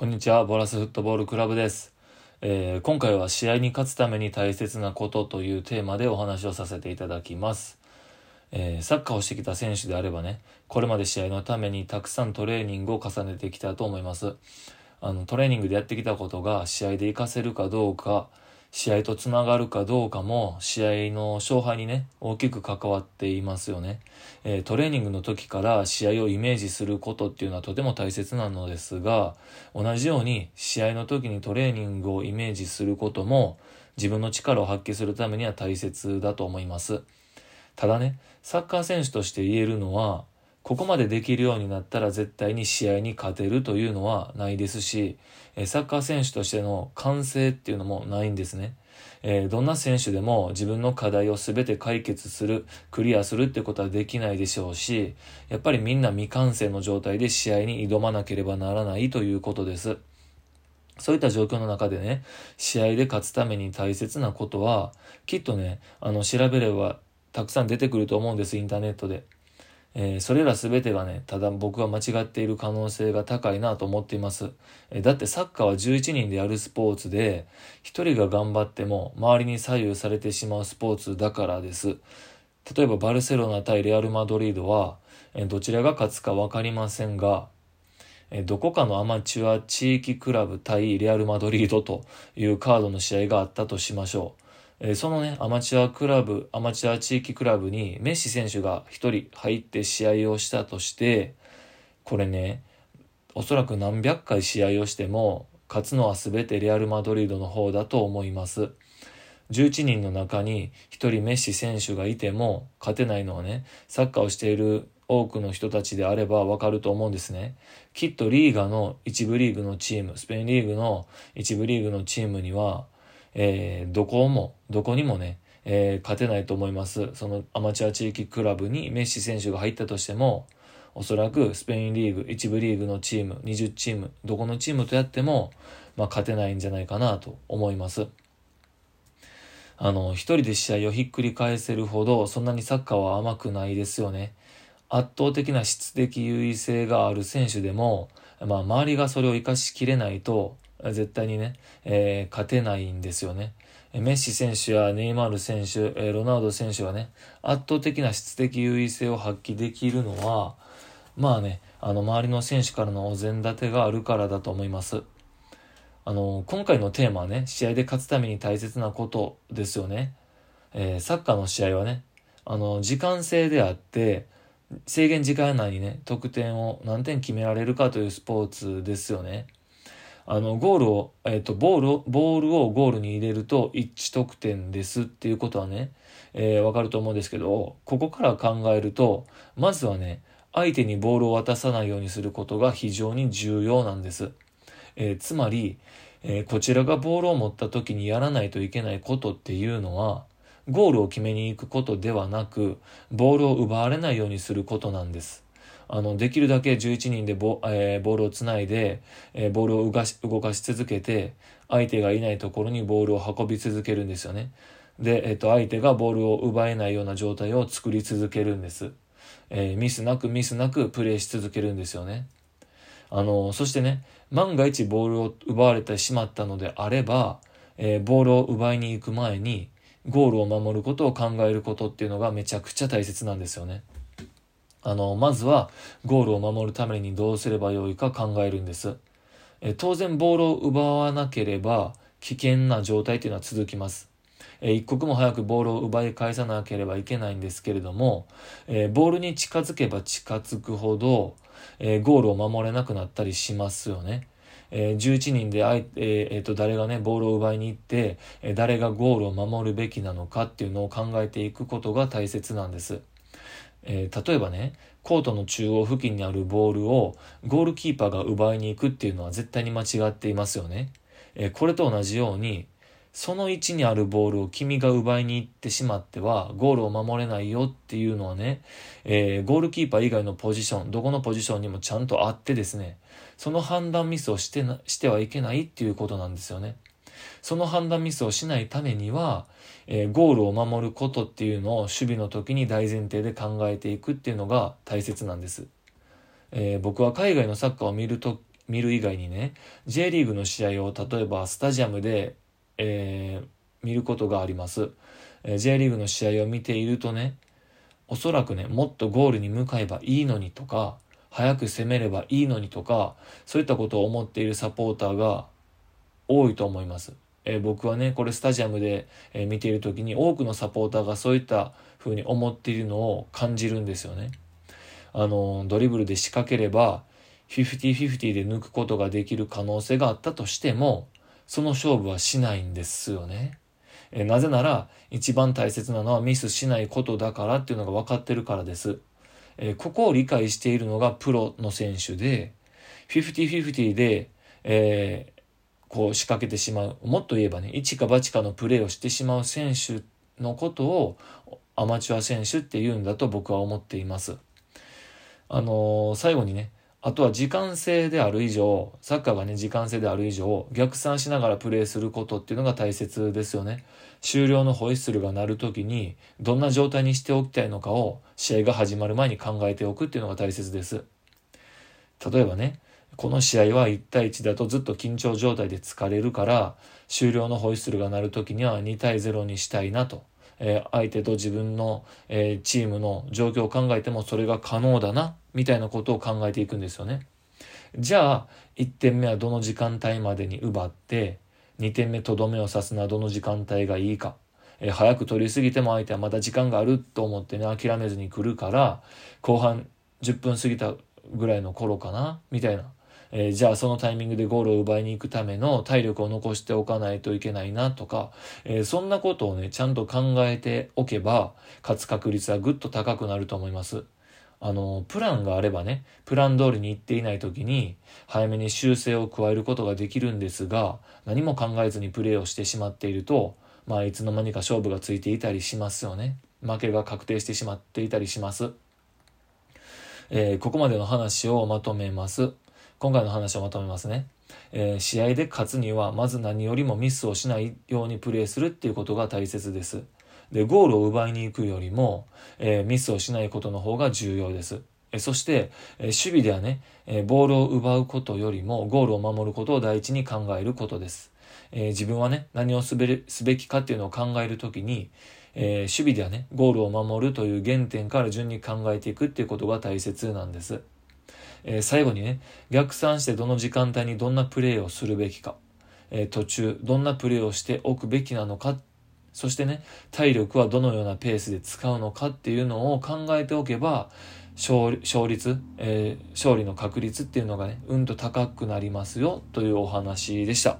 こんにちは、ボラスフットボールクラブです。えー、今回は試合に勝つために大切なことというテーマでお話をさせていただきます。えー、サッカーをしてきた選手であればね、これまで試合のためにたくさんトレーニングを重ねてきたと思います。あの、トレーニングでやってきたことが試合で活かせるかどうか、試合とつながるかどうかも試合の勝敗にね大きく関わっていますよね、えー、トレーニングの時から試合をイメージすることっていうのはとても大切なのですが同じように試合の時にトレーニングをイメージすることも自分の力を発揮するためには大切だと思います。ただねサッカー選手として言えるのはここまでできるようになったら絶対に試合に勝てるというのはないですし、サッカー選手としての完成っていうのもないんですね。どんな選手でも自分の課題を全て解決する、クリアするってことはできないでしょうし、やっぱりみんな未完成の状態で試合に挑まなければならないということです。そういった状況の中でね、試合で勝つために大切なことは、きっとね、あの、調べればたくさん出てくると思うんです、インターネットで。えー、それら全てがね、ただ僕は間違っている可能性が高いなと思っています。えー、だってサッカーは11人でやるスポーツで、1人が頑張っても周りに左右されてしまうスポーツだからです。例えばバルセロナ対レアル・マドリードは、えー、どちらが勝つか分かりませんが、えどこかのアマチュア地域クラブ対レアル・マドリードというカードの試合があったとしましょう。えそのね、アマチュアクラブ、アマチュア地域クラブにメッシ選手が一人入って試合をしたとして、これね、おそらく何百回試合をしても、勝つのは全てレアル・マドリードの方だと思います。11人の中に1人メッシ選手がいても勝てないのはね、サッカーをしている多くの人たちであればわかると思うんですね。きっとリーガの一部リーグのチーム、スペインリーグの一部リーグのチームには、えー、どこも、どこにもね、えー、勝てないと思います。そのアマチュア地域クラブにメッシ選手が入ったとしても、おそらくスペインリーグ、一部リーグのチーム、20チーム、どこのチームとやっても、まあ、勝てないんじゃないかなと思います。あの、一人で試合をひっくり返せるほど、そんなにサッカーは甘くないですよね。圧倒的な質的優位性がある選手でも、まあ、周りがそれを活かしきれないと、絶対にね、えー、勝てないんですよね。メッシ選手やネイマール選手、えロナウド選手がね、圧倒的な質的優位性を発揮できるのは、まあね、あの、周りの選手からのお膳立てがあるからだと思います。あの、今回のテーマはね、試合で勝つために大切なことですよね。えー、サッカーの試合はね、あの、時間制であって、制限時間内にね、得点を何点決められるかというスポーツですよね。あの、ゴールを、えっ、と、ボールを、ボールをゴールに入れると一致得点ですっていうことはね、えー、わかると思うんですけど、ここから考えると、まずはね、相手にボールを渡さないようにすることが非常に重要なんです。えー、つまり、えー、こちらがボールを持った時にやらないといけないことっていうのは、ゴールを決めに行くことではなく、ボールを奪われないようにすることなんです。あの、できるだけ11人でボ,、えー、ボールをつないで、えー、ボールを動かし動かし続けて、相手がいないところにボールを運び続けるんですよね。で、えっ、ー、と、相手がボールを奪えないような状態を作り続けるんです。えー、ミスなくミスなくプレーし続けるんですよね。あの、そしてね、万が一ボールを奪われてしまったのであれば、えー、ボールを奪いに行く前に、ゴールを守ることを考えることっていうのがめちゃくちゃ大切なんですよね。あの、まずはゴールを守るためにどうすればよいか考えるんです。え当然ボールを奪わなければ危険な状態というのは続きます。え一刻も早くボールを奪い返さなければいけないんですけれども、えボールに近づけば近づくほど、えゴールを守れなくなったりしますよね。えー、11人であえ、えー、と誰がねボールを奪いに行って、え誰がゴールを守るべきなのかっていうのを考えていくことが大切なんです。えー、例えばねコートの中央付近にあるボールをゴールキーパーが奪いに行くっていうのは絶対に間違っていますよね。えー、これと同じようにその位置にあるボールを君が奪いに行ってしまってはゴールを守れないよっていうのはね、えー、ゴールキーパー以外のポジションどこのポジションにもちゃんとあってですねその判断ミスをしてなしてはいけないっていうことなんですよね。その判断ミスをしないためには、えー、ゴールを守ることっていうのを守備の時に大前提で考えていくっていうのが大切なんです。えー、僕は海外のサッカーを見ると見る以外にね J リーグの試合を例えばスタジアムで、えー、見ることがあります、えー、J リーグの試合を見ているとねおそらくねもっとゴールに向かえばいいのにとか早く攻めればいいのにとかそういったことを思っているサポーターが多いと思います。えー、僕はねこれスタジアムで、えー、見ている時に多くのサポーターがそういった風に思っているのを感じるんですよね。あのドリブルで仕掛ければ50-50で抜くことができる可能性があったとしてもその勝負はしないんですよね。えー、なぜなら一番大切なのはミスしないことだからっていうのが分かってるからです。えここを理解しているのがプロの選手で50-50で、えこう仕掛けてしまうもっと言えばね一か八かのプレーをしてしまう選手のことをアマチュア選手って言うんだと僕は思っています。あのー、最後にねあとは時間制である以上サッカーがね時間制である以上逆算しながらプレーすることっていうのが大切ですよね。終了のホイッスルが鳴る時にどんな状態にしておきたいのかを試合が始まる前に考えておくっていうのが大切です。例えばねこの試合は1対1だとずっと緊張状態で疲れるから終了のホイッスルが鳴る時には2対0にしたいなと、えー、相手と自分の、えー、チームの状況を考えてもそれが可能だなみたいなことを考えていくんですよね。じゃあ1点目はどの時間帯までに奪って2点目とどめを刺すのはどの時間帯がいいか。えー、早く取りすぎても相手はまだ時間があると思ってね諦めずに来るから後半10分過ぎたぐらいの頃かなみたいなえー、じゃあそのタイミングでゴールを奪いに行くための体力を残しておかないといけないなとか、えー、そんなことをね、ちゃんと考えておけば、勝つ確率はぐっと高くなると思います。あの、プランがあればね、プラン通りに行っていない時に、早めに修正を加えることができるんですが、何も考えずにプレーをしてしまっていると、まあ、いつの間にか勝負がついていたりしますよね。負けが確定してしまっていたりします。えー、ここまでの話をまとめます。今回の話をまとめますね。えー、試合で勝つにはまず何よりもミスをしないようにプレーするっていうことが大切です。で、ゴールを奪いに行くよりも、えー、ミスをしないことの方が重要です。えそして、え守備ではね、えボールを奪うことよりもゴールを守ることを第一に考えることです。え自分はね、何をすべすべきかっていうのを考えるときに、え守備ではね、ゴールを守るという原点から順に考えていくっていうことが大切なんです。えー、最後にね、逆算してどの時間帯にどんなプレーをするべきか、えー、途中どんなプレーをしておくべきなのか、そしてね、体力はどのようなペースで使うのかっていうのを考えておけば、勝勝率、えー、勝利の確率っていうのがね、うんと高くなりますよというお話でした。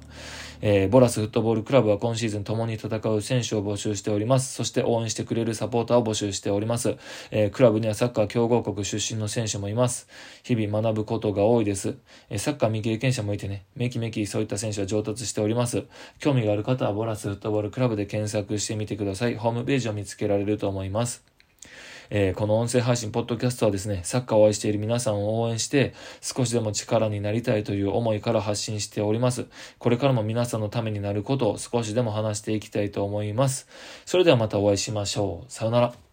えー、ボラスフットボールクラブは今シーズン共に戦う選手を募集しております。そして応援してくれるサポーターを募集しております。えー、クラブにはサッカー強豪国出身の選手もいます。日々学ぶことが多いです。え、サッカー未経験者もいてね、めきめきそういった選手は上達しております。興味がある方はボラスフットボールクラブで検索してみてください。ホームページを見つけられると思います。えー、この音声配信、ポッドキャストはですね、サッカーを愛している皆さんを応援して、少しでも力になりたいという思いから発信しております。これからも皆さんのためになることを少しでも話していきたいと思います。それではまたお会いしましょう。さよなら。